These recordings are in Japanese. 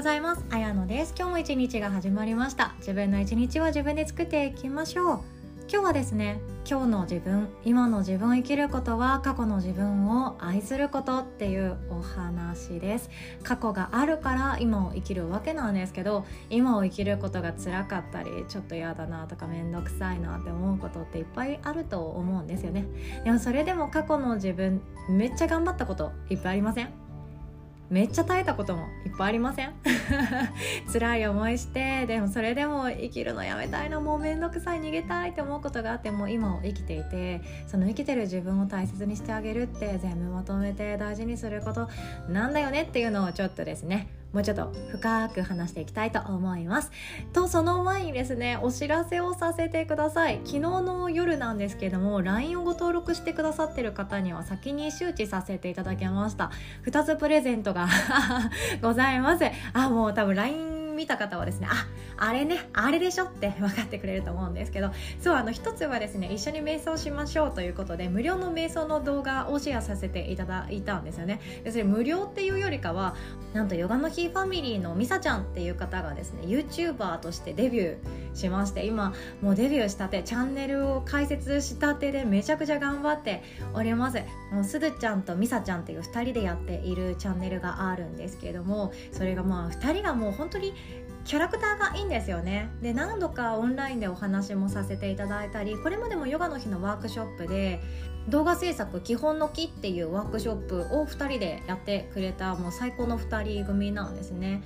ございます。あやのです。今日も一日が始まりました。自分の一日は自分で作っていきましょう。今日はですね今日の自分今の自分を生きることは過去の自分を愛することっていうお話です。過去があるから今を生きるわけなんですけど今を生きることが辛かったりちょっと嫌だなとか面倒くさいなって思うことっていっぱいあると思うんですよね。でもそれでも過去の自分めっちゃ頑張ったこといっぱいありません？めっちゃ耐えたこともいっぱいありません？辛い思いしてでもそれでも生きるのやめたいなもうめんどくさい逃げたいって思うことがあっても今を生きていてその生きてる自分を大切にしてあげるって全部まとめて大事にすることなんだよねっていうのをちょっとですねもうちょっと深く話していきたいと思います。とその前にですねお知らせをさせてください。昨日の夜なんですけども LINE をご登録してくださってる方には先に周知させていただきました。2つプレゼントが ございます。あもう多分 LINE 見た方はですねああれねあれでしょって 分かってくれると思うんですけどそうあの一つはですね一緒に瞑想しましょうということで無料の瞑想の動画をシェアさせていただいたんですよね。要するに無料っていうよりかはなんとヨガの日ファミリーのミサちゃんっていう方がですね YouTuber としてデビューしまして今もうデビューしたてチャンネルを開設したてでめちゃくちゃ頑張っております。もうすずちゃんとミサちゃんっていう2人でやっているチャンネルがあるんですけれどもそれがまあ2人がもう本当にキャラクターがいいんですよね。で何度かオンラインでお話もさせていただいたりこれまでもヨガの日のワークショップで動画制作基本の木っていうワークショップを2人でやってくれたもう最高の2人組なんですね。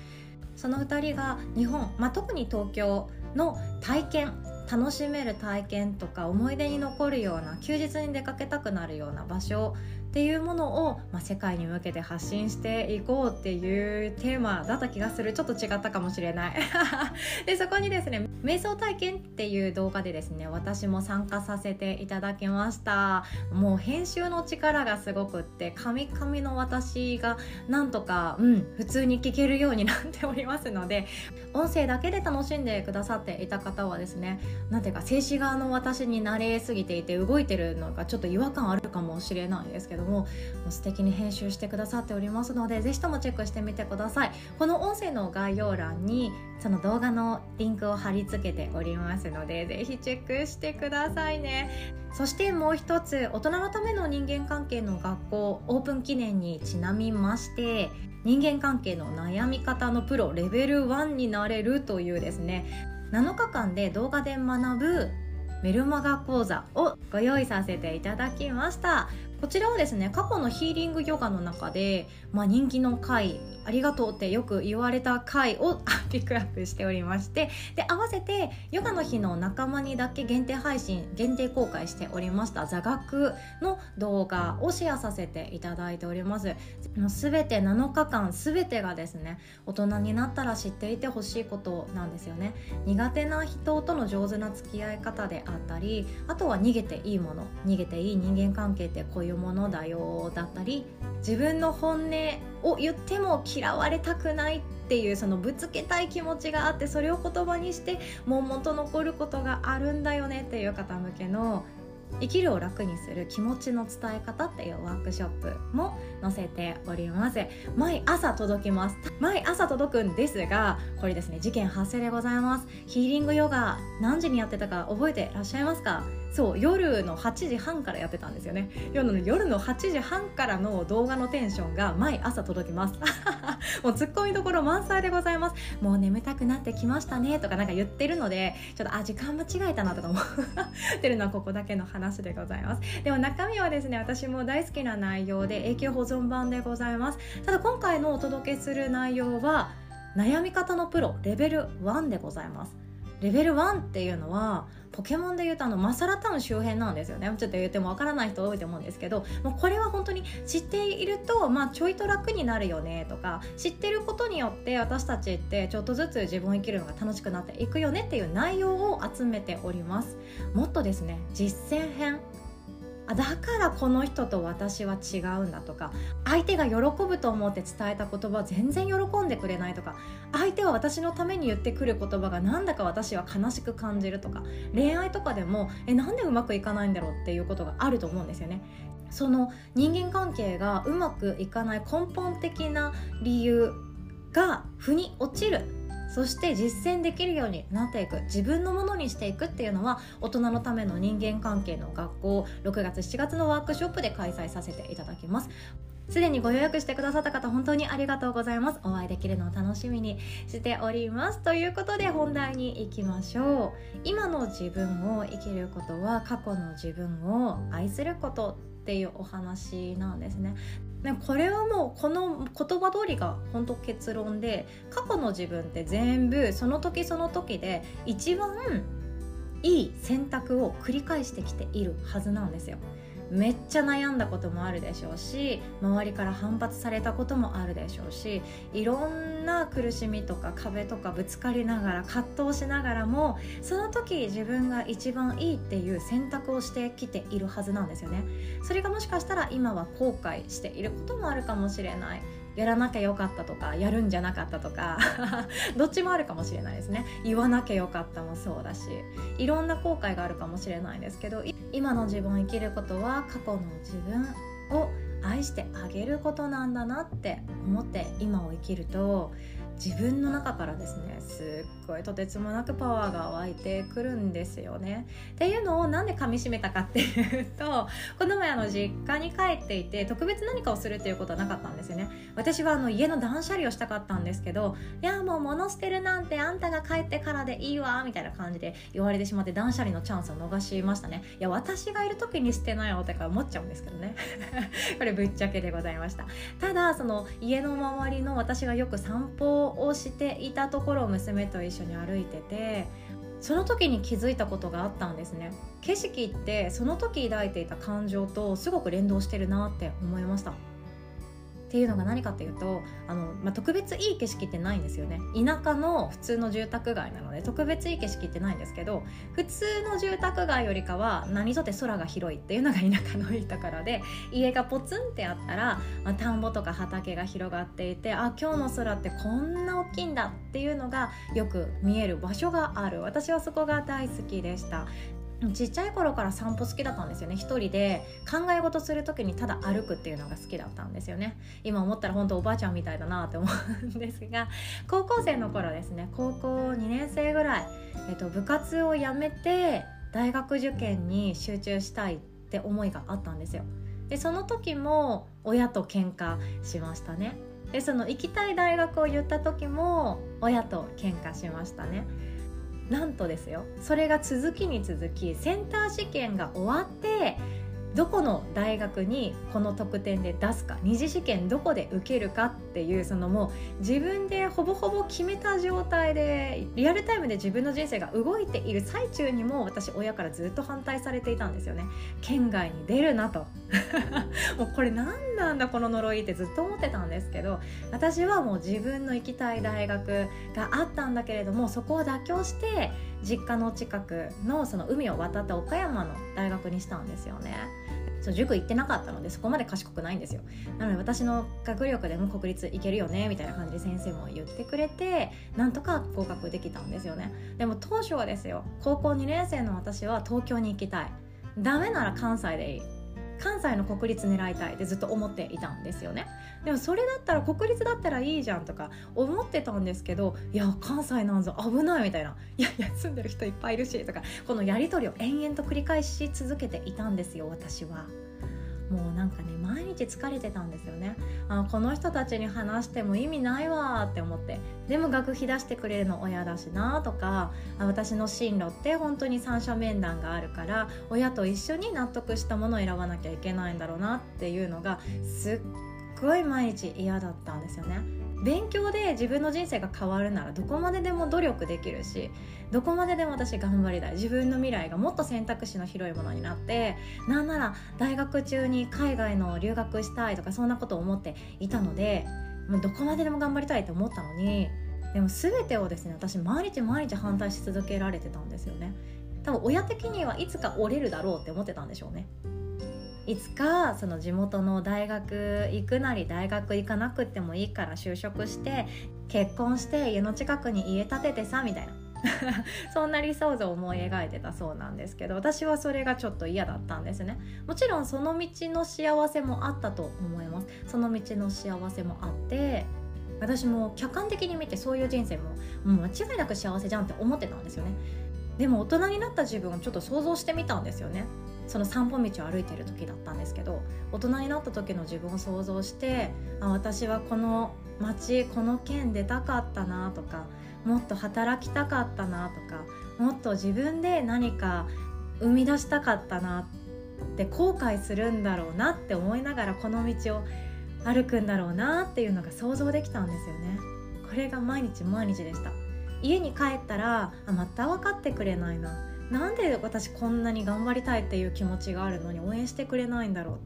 その2人が日本、まあ、特に東京の体験楽しめる体験とか思い出に残るような休日に出かけたくなるような場所っていうものを、まあ、世界に向けて発信していこうっていうテーマだった気がする。ちょっと違ったかもしれない。でそこにですね瞑想体験っていう動画でですね私も参加させていただきました。もう編集の力がすごくってカミカミの私がなんとかうん普通に聞けるようになっておりますので音声だけで楽しんでくださっていた方はですねなんていうか静止側の私に慣れすぎていて動いてるのがちょっと違和感あるかもしれないですけども素敵に編集してくださっておりますのでぜひともチェックしてみてください。この音声の概要欄にその動画のリンクを貼り付けておりますのでぜひチェックしてくださいね。そしてもう一つ大人のための人間関係の学校オープン記念にちなみまして人間関係の悩み方のプロレベル1になれるというですね7日間で動画で学ぶメルマガ講座をご用意させていただきました。こちらはですね過去のヒーリングヨガの中で、まあ、人気の回ありがとうってよく言われた回をピックアップしておりましてで合わせてヨガの日の仲間にだけ限定配信限定公開しておりました座学の動画をシェアさせていただいております。全て7日間全てがですね大人になったら知っていてほしいことなんですよね。苦手な人との上手な付き合い方であったりあとは逃げていいもの逃げていい人間関係ってこういうものだよだったり自分の本音を言っても嫌われたくないっっていうそのぶつけたい気持ちがあってそれを言葉にして悶々と残ることがあるんだよねっていう方向けの生きるを楽にする気持ちの伝え方っていうワークショップも載せております。毎朝届きます。毎朝届くんですがこれですね事件発生でございます。ヒーリングヨガ何時にやってたか覚えてらっしゃいますか？そう夜の8時半からやってたんですよね。夜の夜の8時半からの動画のテンションが毎朝届きます。もうツッコミどころ満載でございます。もう眠たくなってきましたねとかなんか言ってるのでちょっとあ時間間違えたなとか思 ってるのはここだけの話でございます。でも中身はですね私も大好きな内容で永久保存版でございます。ただ今回のお届けする内容は悩み方のプロレベル1でございます。レベル1っていうのはポケモンで言うとあのマサラタウン周辺なんですよね。ちょっと言ってもわからない人多いと思うんですけどもうこれは本当に知っていると、まあ、ちょいと楽になるよねとか知ってることによって私たちってちょっとずつ自分を生きるのが楽しくなっていくよねっていう内容を集めております。もっとですね実践編。あだからこの人と私は違うんだとか相手が喜ぶと思って伝えた言葉全然喜んでくれないとか相手は私のために言ってくる言葉がなんだか私は悲しく感じるとか恋愛とかでもえなんでうまくいかないんだろうっていうことがあると思うんですよね。その人間関係がうまくいかない根本的な理由が腑に落ちる。そして実践できるようになっていく。自分のものにしていくっていうのは大人のための人間関係の学校6月7月のワークショップで開催させていただきます。すでにご予約してくださった方本当にありがとうございます。お会いできるのを楽しみにしております。ということで本題に行きましょう。今の自分を生きることは過去の自分を愛することっていうお話なんですね。でもこれはもうこの言葉通りが本当結論で過去の自分って全部その時その時で一番いい選択を繰り返してきているはずなんですよ。めっちゃ悩んだこともあるでしょうし周りから反発されたこともあるでしょうしいろんな苦しみとか壁とかぶつかりながら葛藤しながらもその時自分が一番いいっていう選択をしてきているはずなんですよね。それがもしかしたら今は後悔していることもあるかもしれない。やらなきゃよかったとかやるんじゃなかったとか どっちもあるかもしれないですね。言わなきゃよかったもそうだしいろんな後悔があるかもしれないんですけど今の自分を生きることは過去の自分を愛してあげることなんだなって思って今を生きると自分の中からですねすっごいとてつもなくパワーが湧いてくるんですよね。っていうのをなんで噛みしめたかっていうとこの前あの実家に帰っていて特別何かをするっていうことはなかったんですよね。私はあの家の断捨離をしたかったんですけどいやもう物捨てるなんてあんたが帰ってからでいいわみたいな感じで言われてしまって断捨離のチャンスを逃しましたね。いや私がいる時に捨てなよってか思っちゃうんですけどね。これぶっちゃけでございました。ただその家の周りの私がよく散歩をしていたところを娘と一緒に歩いててその時に気づいたことがあったんですね。景色ってその時抱いていた感情とすごく連動してるなって思いました。っていうのが何かっていうとあの、まあ、特別いい景色ってないんですよね。田舎の普通の住宅街なので特別いい景色ってないんですけど普通の住宅街よりかは何とて空が広いっていうのが田舎のいいところで家がポツンってあったら、まあ、田んぼとか畑が広がっていてあ今日の空ってこんな大きいんだっていうのがよく見える場所がある。私はそこが大好きでした。ちっちゃい頃から散歩好きだったんですよね。一人で考え事する時にただ歩くっていうのが好きだったんですよね。今思ったら本当おばあちゃんみたいだなって思うんですが 高校生の頃ですね。高校2年生ぐらい、えっと、部活を辞めて大学受験に集中したいって思いがあったんですよ。でその時も親と喧嘩しましたね。でその行きたい大学を言った時も親と喧嘩しましたね。なんとですよ。それが続きに続きセンター試験が終わってどこの大学にこの得点で出すか二次試験どこで受けるかっていうそのもう自分でほぼほぼ決めた状態でリアルタイムで自分の人生が動いている最中にも私親からずっと反対されていたんですよね県外に出るなと もうこれ何なんだこの呪いってずっと思ってたんですけど私はもう自分の行きたい大学があったんだけれどもそこを妥協して実家の近くのその海を渡った岡山の大学にしたんですよね。そう塾行ってなかったのでそこまで賢くないんですよ。なので私の学力でも国立行けるよねみたいな感じで先生も言ってくれてなんとか合格できたんですよね。でも当初はですよ高校2年生の私は東京に行きたい。ダメなら関西でいい。関西の国立狙いたいってずっと思っていたんですよねでもそれだったら国立だったらいいじゃんとか思ってたんですけどいや関西なんぞ危ないみたいないやいや住んでる人いっぱいいるしとかこのやり取りを延々と繰り返し続けていたんですよ私は。もうなんかね毎日疲れてたんですよね。あこの人たちに話しても意味ないわって思って。でも学費出してくれるの親だしなとか私の進路って本当に三者面談があるから親と一緒に納得したものを選ばなきゃいけないんだろうなっていうのがすっごい毎日嫌だったんですよね。勉強で自分の人生が変わるならどこまででも努力できるしどこまででも私頑張りたい。自分の未来がもっと選択肢の広いものになってなんなら大学中に海外の留学したいとかそんなことを思っていたのでもうどこまででも頑張りたいって思ったのにでも全てをですね私毎日毎日反対し続けられてたんですよね。多分親的にはいつか折れるだろうって思ってたんでしょうね。いつかその地元の大学行くなり大学行かなくてもいいから就職して結婚して家の近くに家建ててさみたいな。そんな理想像を思い描いてたそうなんですけど私はそれがちょっと嫌だったんですね。もちろんその道の幸せもあったと思います。その道の幸せもあって私も客観的に見てそういう人生ももう間違いなく幸せじゃんって思ってたんですよね。でも大人になった自分をちょっと想像してみたんですよね。その散歩道を歩いてる時だったんですけど大人になった時の自分を想像してあ私はこの町この県出たかったなとかもっと働きたかったなとかもっと自分で何か生み出したかったなって後悔するんだろうなって思いながらこの道を歩くんだろうなっていうのが想像できたんですよね。これが毎日毎日でした。家に帰ったらあまた分かってくれないな。なんで私こんなに頑張りたいっていう気持ちがあるのに応援してくれないんだろう。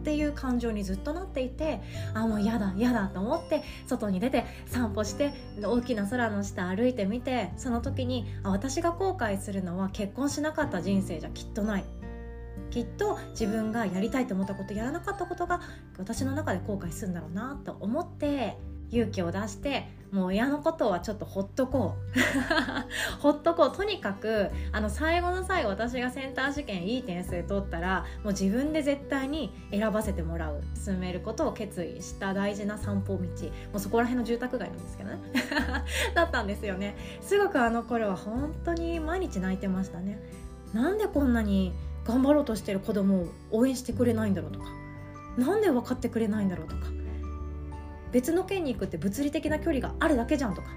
っていう感情にずっとなっていてあもう嫌だ嫌だと思って外に出て散歩して大きな空の下歩いてみてその時にあ私が後悔するのは結婚しなかった人生じゃきっとない。きっと自分がやりたいと思ったことやらなかったことが私の中で後悔するんだろうなと思って勇気を出してもう親のことはちょっとほっとこう。ほっとこう。とにかくあの最後の最後私がセンター試験いい点数取ったらもう自分で絶対に選ばせてもらう。進めることを決意した大事な散歩道。もうそこら辺の住宅街なんですけどね。だったんですよね。すごくあの頃は本当に毎日泣いてましたね。なんでこんなに頑張ろうとしてる子供を応援してくれないんだろうとか。なんで分かってくれないんだろうとか。別の県に行くって物理的な距離があるだけじゃんとか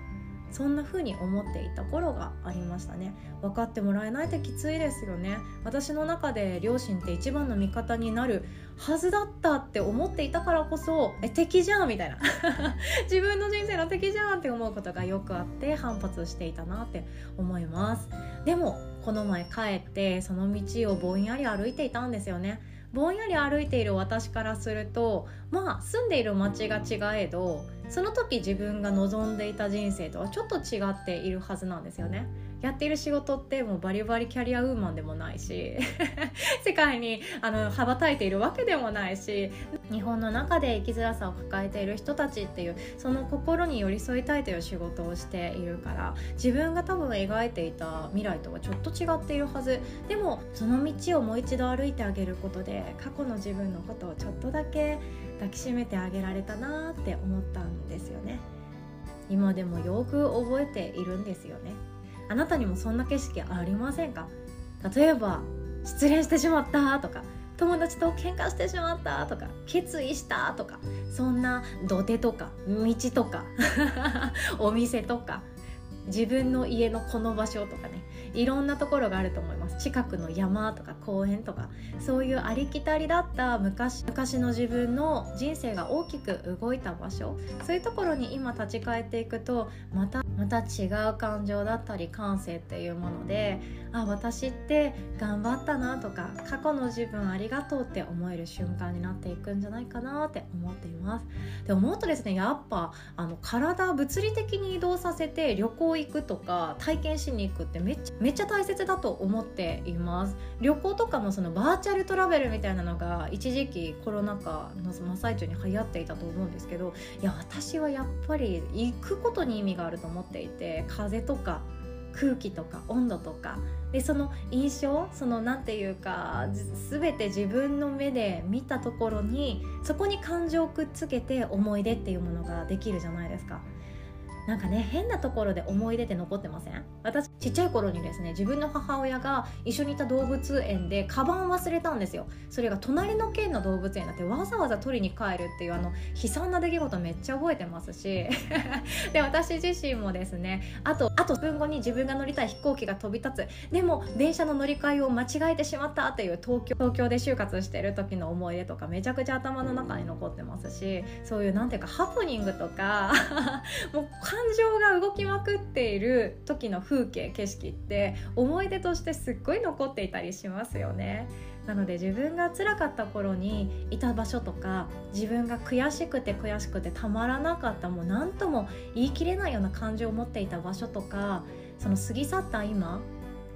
そんな風に思っていた頃がありましたね。分かってもらえないってきついですよね。私の中で両親って一番の味方になるはずだったって思っていたからこそえ敵じゃんみたいな。自分の人生の敵じゃんって思うことがよくあって反発していたなって思います。でもこの前帰ってその道をぼんやり歩いていたんですよね。ぼんやり歩いている私からするとまあ住んでいる町が違えどその時自分が望んでいた人生とはちょっと違っているはずなんですよね。やっている仕事ってもうバリバリキャリアウーマンでもないし 世界にあの羽ばたいているわけでもないし日本の中で生きづらさを抱えている人たちっていうその心に寄り添いたいという仕事をしているから自分が多分描いていた未来とはちょっと違っているはず。でもその道をもう一度歩いてあげることで過去の自分のことをちょっとだけ抱きしめてあげられたなって思ったんですよね。今でもよく覚えているんですよねあなたにもそんな景色ありませんか？例えば失恋してしまったとか友達と喧嘩してしまったとか決意したとかそんな土手とか道とか お店とか自分の家のこの場所とかねいろんなところがあると思います。近くの山とか公園とかそういうありきたりだった昔昔の自分の人生が大きく動いた場所そういうところに今立ち返っていくとまたまた違う感情だったり感性っていうものであ私って頑張ったなとか過去の自分ありがとうって思える瞬間になっていくんじゃないかなって思っています。で思うとですねやっぱあの体物理的に移動させて旅行行くとか体験しに行くってめっちゃめっちゃ大切だと思っています旅行とかもそのバーチャルトラベルみたいなのが一時期コロナ禍の真っ最中に流行っていたと思うんですけどいや私はやっぱり行くことに意味があると思っていて風とか空気とか温度とかでその印象その何て言うか全て自分の目で見たところにそこに感情をくっつけて思い出っていうものができるじゃないですか。なんかね変なところで思い出って残ってません？私ちっちゃい頃にですね自分の母親が一緒にいた動物園でカバンを忘れたんですよ。それが隣の県の動物園だってわざわざ取りに帰るっていうあの悲惨な出来事めっちゃ覚えてますし。で私自身もですねあとあと分後に自分が乗りたい飛行機が飛び立つ。でも電車の乗り換えを間違えてしまったっていう東京東京で就活してる時の思い出とかめちゃくちゃ頭の中に残ってますし。そういうなんていうかハプニングとか もう感情が動きまくっている時の風景景色って思い出としてすっごい残っていたりしますよね。なので自分が辛かった頃にいた場所とか自分が悔しくて悔しくてたまらなかったもう何とも言い切れないような感情を持っていた場所とかその過ぎ去った今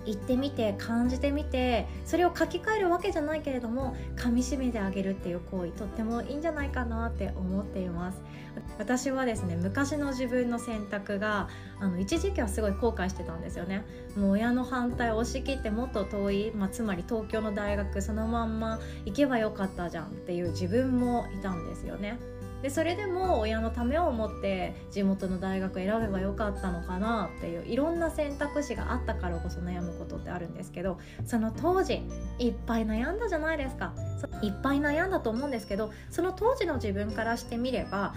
行ってみて感じてみてそれを書き換えるわけじゃないけれども噛みしめてあげるっていう行為とってもいいんじゃないかなって思っています。私はですね昔の自分の選択があの一時期はすごい後悔してたんですよね。もう親の反対を押し切ってもっと遠い、まあ、つまり東京の大学そのまんま行けばよかったじゃんっていう自分もいたんですよね。でそれでも親のためを思って地元の大学選べばよかったのかなっていういろんな選択肢があったからこそ悩むことってあるんですけどその当時いっぱい悩んだじゃないですかいっぱい悩んだと思うんですけどその当時の自分からしてみれば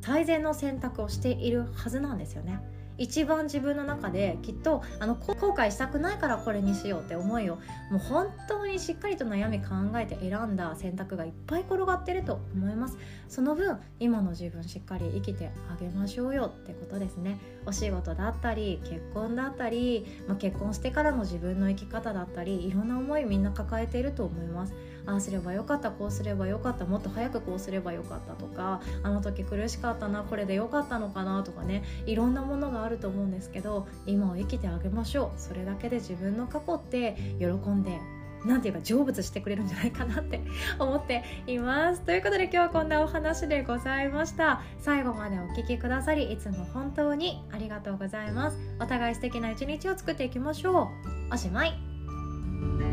最善の選択をしているはずなんですよね。一番自分の中できっとあの後悔したくないからこれにしようって思いをもう本当にしっかりと悩み考えて選んだ選択がいっぱい転がってると思います。その分今の自分しっかり生きてあげましょうよってことですね。お仕事だったり結婚だったり、まあ、結婚してからの自分の生き方だったりいろんな思いみんな抱えていると思います。ああすればよかったこうすればよかったもっと早くこうすればよかったとかあの時苦しかったなこれでよかったのかなとかねいろんなものがあると思うんですけど今を生きてあげましょう。それだけで自分の過去って喜んでなんていうか成仏してくれるんじゃないかなって思っています。ということで今日はこんなお話でございました。最後までお聴きくださりいつも本当にありがとうございます。お互い素敵な一日を作っていきましょう。おしまい。